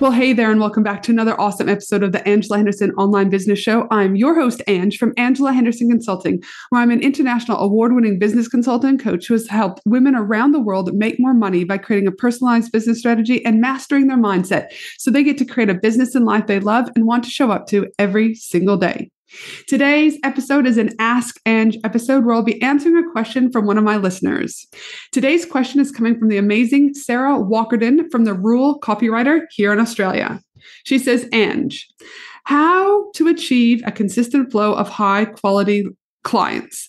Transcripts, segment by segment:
Well, hey there, and welcome back to another awesome episode of the Angela Henderson Online Business Show. I'm your host, Ange, from Angela Henderson Consulting, where I'm an international award winning business consultant and coach who has helped women around the world make more money by creating a personalized business strategy and mastering their mindset so they get to create a business and life they love and want to show up to every single day. Today's episode is an Ask Ange episode where I'll be answering a question from one of my listeners. Today's question is coming from the amazing Sarah Walkerden from the Rural Copywriter here in Australia. She says, Ange, how to achieve a consistent flow of high quality clients?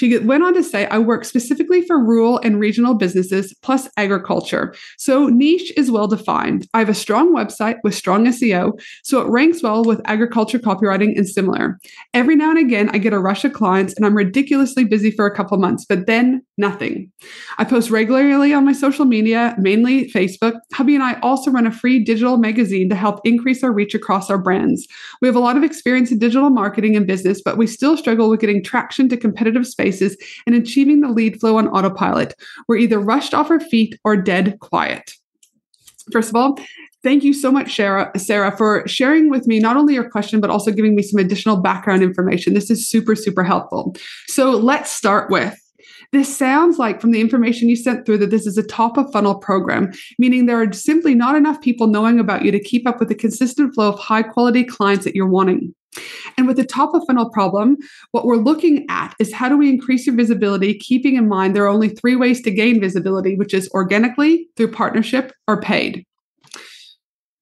She went on to say, I work specifically for rural and regional businesses plus agriculture. So niche is well defined. I have a strong website with strong SEO, so it ranks well with agriculture copywriting and similar. Every now and again, I get a rush of clients and I'm ridiculously busy for a couple months, but then nothing. I post regularly on my social media, mainly Facebook. Hubby and I also run a free digital magazine to help increase our reach across our brands. We have a lot of experience in digital marketing and business, but we still struggle with getting traction to competitive spaces and achieving the lead flow on autopilot. We're either rushed off our feet or dead quiet. First of all, thank you so much, Sarah, Sarah, for sharing with me not only your question, but also giving me some additional background information. This is super, super helpful. So let's start with this sounds like, from the information you sent through, that this is a top of funnel program, meaning there are simply not enough people knowing about you to keep up with the consistent flow of high quality clients that you're wanting. And with the top of funnel problem, what we're looking at is how do we increase your visibility, keeping in mind there are only three ways to gain visibility, which is organically, through partnership, or paid.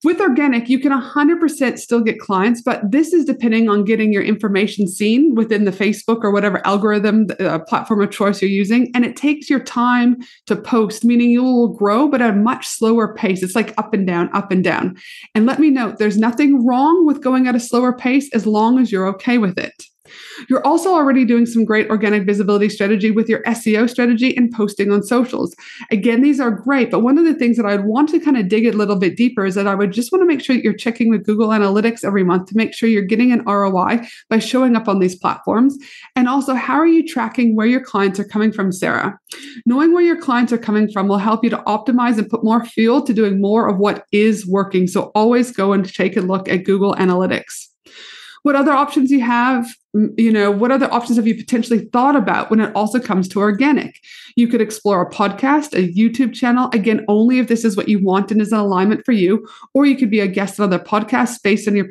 With organic, you can 100% still get clients, but this is depending on getting your information seen within the Facebook or whatever algorithm, uh, platform of choice you're using. And it takes your time to post, meaning you will grow, but at a much slower pace. It's like up and down, up and down. And let me note, there's nothing wrong with going at a slower pace as long as you're okay with it. You're also already doing some great organic visibility strategy with your SEO strategy and posting on socials. Again, these are great, but one of the things that I'd want to kind of dig a little bit deeper is that I would just want to make sure that you're checking with Google Analytics every month to make sure you're getting an ROI by showing up on these platforms. And also, how are you tracking where your clients are coming from, Sarah? Knowing where your clients are coming from will help you to optimize and put more fuel to doing more of what is working. So always go and take a look at Google Analytics what other options you have mm, you know what other options have you potentially thought about when it also comes to organic? You could explore a podcast a youtube channel again only if this is what you want and is an alignment for you or you could be a guest on other podcasts based on your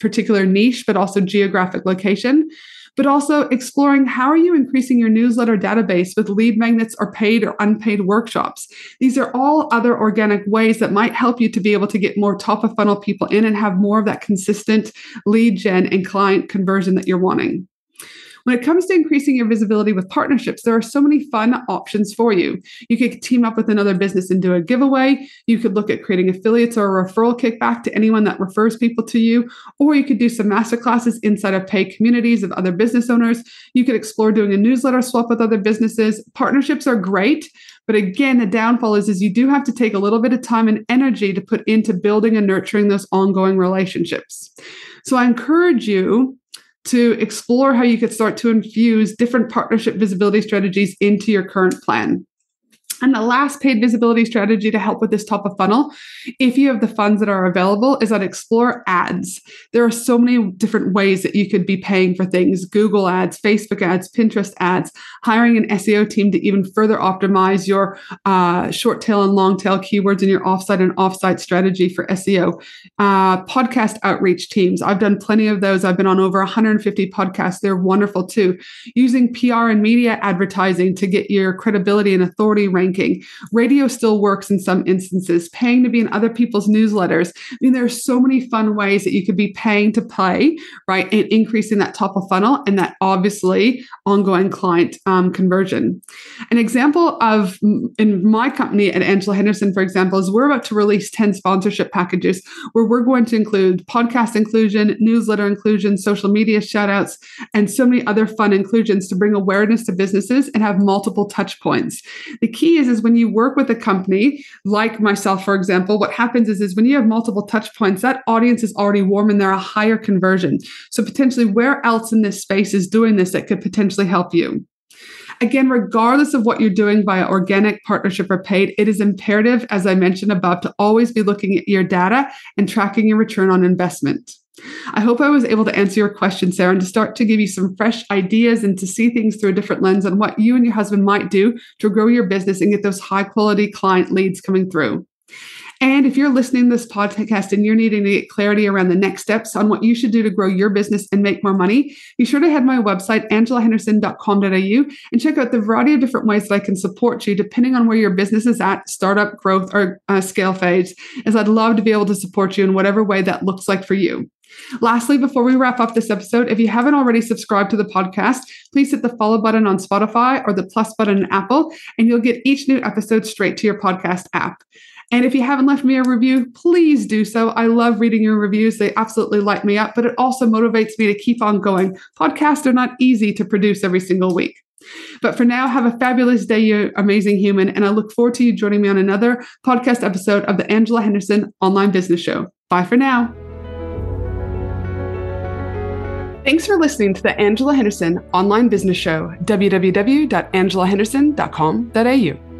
particular niche but also geographic location but also exploring how are you increasing your newsletter database with lead magnets or paid or unpaid workshops. These are all other organic ways that might help you to be able to get more top of funnel people in and have more of that consistent lead gen and client conversion that you're wanting. When it comes to increasing your visibility with partnerships, there are so many fun options for you. You could team up with another business and do a giveaway. You could look at creating affiliates or a referral kickback to anyone that refers people to you. Or you could do some masterclasses inside of paid communities of other business owners. You could explore doing a newsletter swap with other businesses. Partnerships are great. But again, the downfall is, is you do have to take a little bit of time and energy to put into building and nurturing those ongoing relationships. So I encourage you to explore how you could start to infuse different partnership visibility strategies into your current plan. And the last paid visibility strategy to help with this top of funnel, if you have the funds that are available, is that explore ads. There are so many different ways that you could be paying for things Google ads, Facebook ads, Pinterest ads, hiring an SEO team to even further optimize your uh, short tail and long tail keywords in your offsite and offsite strategy for SEO, uh, podcast outreach teams. I've done plenty of those. I've been on over 150 podcasts. They're wonderful too. Using PR and media advertising to get your credibility and authority rank ranking. Radio still works in some instances, paying to be in other people's newsletters. I mean, there are so many fun ways that you could be paying to play, right? And increasing that top of funnel and that obviously ongoing client um, conversion. An example of in my company at Angela Henderson, for example, is we're about to release 10 sponsorship packages where we're going to include podcast inclusion, newsletter inclusion, social media shoutouts, and so many other fun inclusions to bring awareness to businesses and have multiple touch points. The key is, is when you work with a company like myself, for example, what happens is, is when you have multiple touch points, that audience is already warm and they're a higher conversion. So potentially where else in this space is doing this that could potentially help you? Again, regardless of what you're doing via organic partnership or paid, it is imperative, as I mentioned above, to always be looking at your data and tracking your return on investment. I hope I was able to answer your question, Sarah, and to start to give you some fresh ideas and to see things through a different lens on what you and your husband might do to grow your business and get those high quality client leads coming through. And if you're listening to this podcast and you're needing to get clarity around the next steps on what you should do to grow your business and make more money, be sure to head my website, angelahenderson.com.au, and check out the variety of different ways that I can support you depending on where your business is at, startup, growth, or uh, scale phase, as I'd love to be able to support you in whatever way that looks like for you. Lastly, before we wrap up this episode, if you haven't already subscribed to the podcast, please hit the follow button on Spotify or the plus button in Apple, and you'll get each new episode straight to your podcast app. And if you haven't left me a review, please do so. I love reading your reviews. They absolutely light me up, but it also motivates me to keep on going. Podcasts are not easy to produce every single week. But for now, have a fabulous day, you amazing human. And I look forward to you joining me on another podcast episode of the Angela Henderson Online Business Show. Bye for now. Thanks for listening to the Angela Henderson Online Business Show, www.angelahenderson.com.au.